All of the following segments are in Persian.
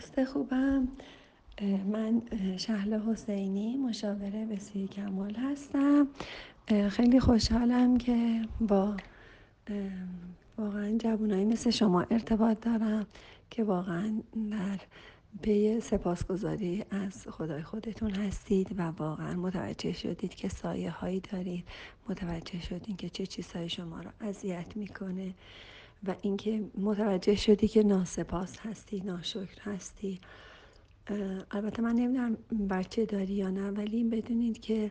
دوست خوبم من شهل حسینی مشاوره بسیاری کمال هستم. خیلی خوشحالم که با واقعا جوانایی مثل شما ارتباط دارم که واقعا در پی سپاسگزاری از خدای خودتون هستید و واقعا متوجه شدید که سایه هایی دارید متوجه شدید که چه چیزهایی شما رو اذیت می‌کنه. و اینکه متوجه شدی که ناسپاس هستی ناشکر هستی. البته من نمی‌دونم بچه داری یا نه ولی بدونید که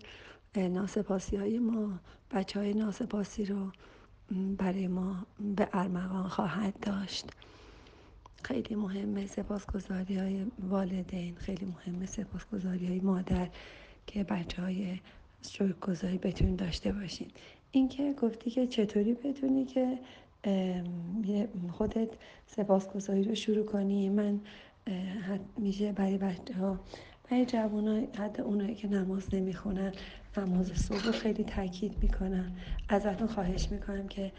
ناسپاسی های ما بچه های ناسپاسی رو برای ما به ارمغان خواهد داشت. خیلی مهمه سپاسگزاری های والدین خیلی مهمه سپاسگزاری های مادر که بچه های گذاری بتونید داشته باشین. اینکه گفتی که چطوری بدونی که خودت سپاسگزاری رو شروع کنی. من میشه برای بچه ها برای جوان ها حتی اونایی که نماز نمی‌خونن نماز صبح رو خیلی تاکید می‌کنن ازتون خواهش می‌کنم که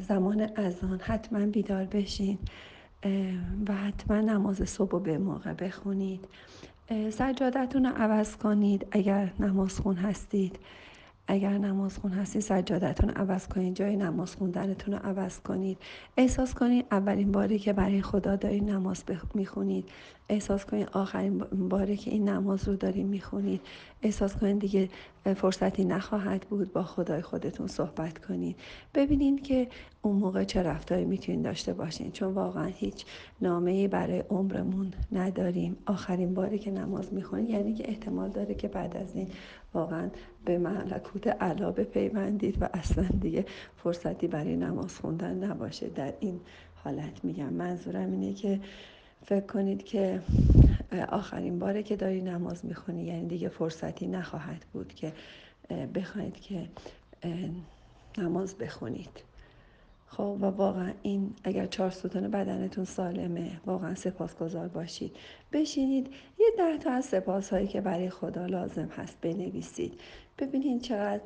زمان اذان حتما بیدار بشین و حتما نماز صبح رو به موقع بخونید. سجادتون رو عوض کنید اگر نماز خون هستید. اگر نماز خون هستید سجادتون عوض کنید جای نماز خوندنتون رو عوض کنید احساس کنید اولین باری که برای خدا دارید نماز می‌خونید. احساس کنید آخرین باری که این نماز رو دارید می‌خونید. احساس کنید دیگه فرصتی نخواهد بود با خدای خودتون صحبت کنید ببینید که اون موقع چه رفتاری می‌تونید داشته باشین. چون واقعا هیچ نامه برای عمرمون نداریم. آخرین باری که نماز می‌خونید یعنی که احتمال داره که بعد از این واقعا به ملکوت علا بپیوندید و اصلا دیگه فرصتی برای نماز خوندن نباشه. در این حالت میگم. منظورم اینه که فکر کنید که آخرین باره که داری نماز می‌خونی یعنی دیگه فرصتی نخواهد بود که بخواید که نماز بخونید. خب و واقعا این اگر چهار ستون بدنتون سالمه واقعا سپاسگزار باشید. بشینید یه ده تا از سپاس هایی که برای خدا لازم هست بنویسید. ببینید چقدر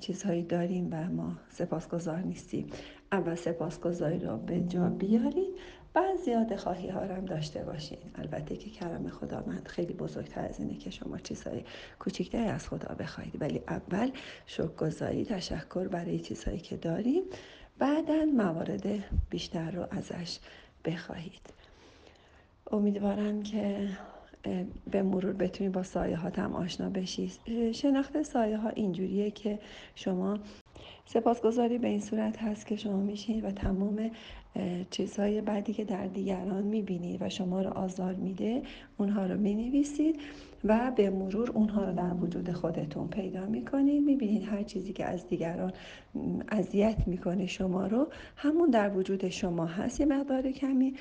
چیزهایی داریم و ما سپاسگزار نیستیم. اول سپاسگزاری رو به جا بیارید بعد زیاده خواهی ها هم داشته باشید البته که کرم خداوند خیلی بزرگتر از اینه که شما چیزهای کوچکتری از خدا بخواید ولی اول شکرگزاری تشکر برای چیزهایی که داریم. بعدا موارد بیشتر رو ازش بخواهید. امیدوارم که به مرور بتونید با سایه ها هم آشنا بشید شناخت سایه ها اینجوریه که شما سپاسگزاری به این صورت هست که شما میشین و تمام چیزهای بعدی که در دیگران می‌بینید و شما رو آزار میده اونها رو می‌نویسید و به مرور اونها رو در وجود خودتون پیدا می‌کنید. می‌بینید هر چیزی که از دیگران اذیت می‌کنه شما رو همون در وجود شما هست. یه مقدار کمی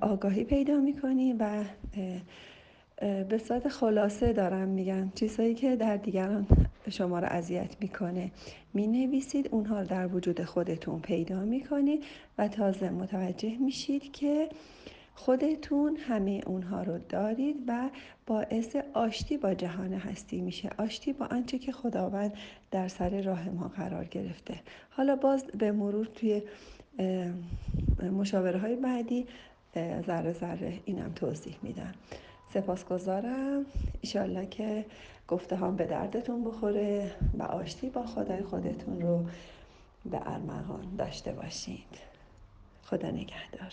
آگاهی پیدا می‌کنید و به صورت خلاصه دارم میگم چیزهایی که در دیگران شما رو اذیت می‌کنه. می نویسید اونها رو در وجود خودتون پیدا می‌کنید و تازه متوجه میشید که خودتون همه اونها رو دارید و باعث آشتی با جهان هستی میشه. آشتی با آنچه که خداوند در سر راه ما قرار گرفته. حالا باز به مرور توی مشاوره های بعدی ذره ذره اینم توضیح میدم. سپاسگزارم. ایشالله که گفته هم به دردتون بخوره و آشتی با خدای خودتون رو به ارمغان داشته باشید. خدا نگهدار.